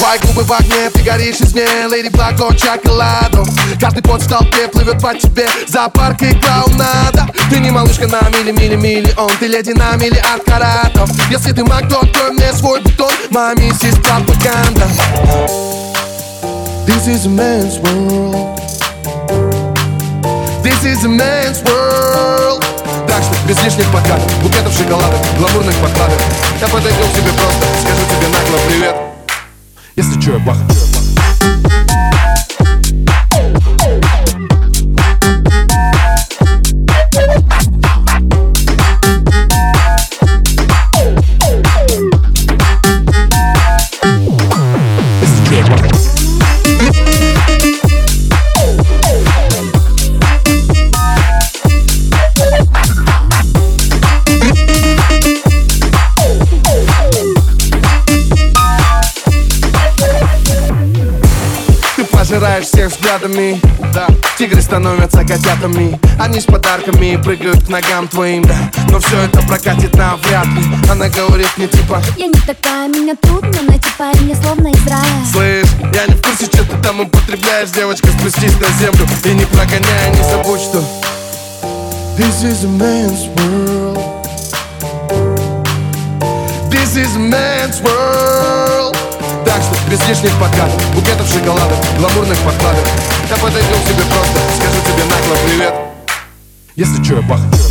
Твои губы в огне, ты горишь из мне Леди от шоколаду Каждый пот в толпе плывет по тебе. Зоопарк и клоунада Ты не малышка на мили-мили-миллион Ты леди на миллиард каратов. Если ты маг, то открой мне свой бутон Моя миссис пропаганда. This is a man's world. This is a man's world. Так что без лишних подкатов Букетов шоколада, гламурных подкладок Я подойду к тебе просто. Скажу тебе нагло привет Если что, я бах пожираешь всех взглядами. Да, тигры становятся котятами. Они с подарками прыгают к ногам твоим, да Но все это прокатит навряд ли. Она говорит мне типа Я не такая, меня трудно найти парня, словно из рая. Слышь, я не в курсе, что ты там употребляешь Девочка, спустись на землю и не прогоняй Не забудь, что This is a man's world. This is a man's world без лишних подкатов Букетов шоколада, гламурных подкладок Я подойду к тебе просто Скажу тебе нагло привет. Если что, я бах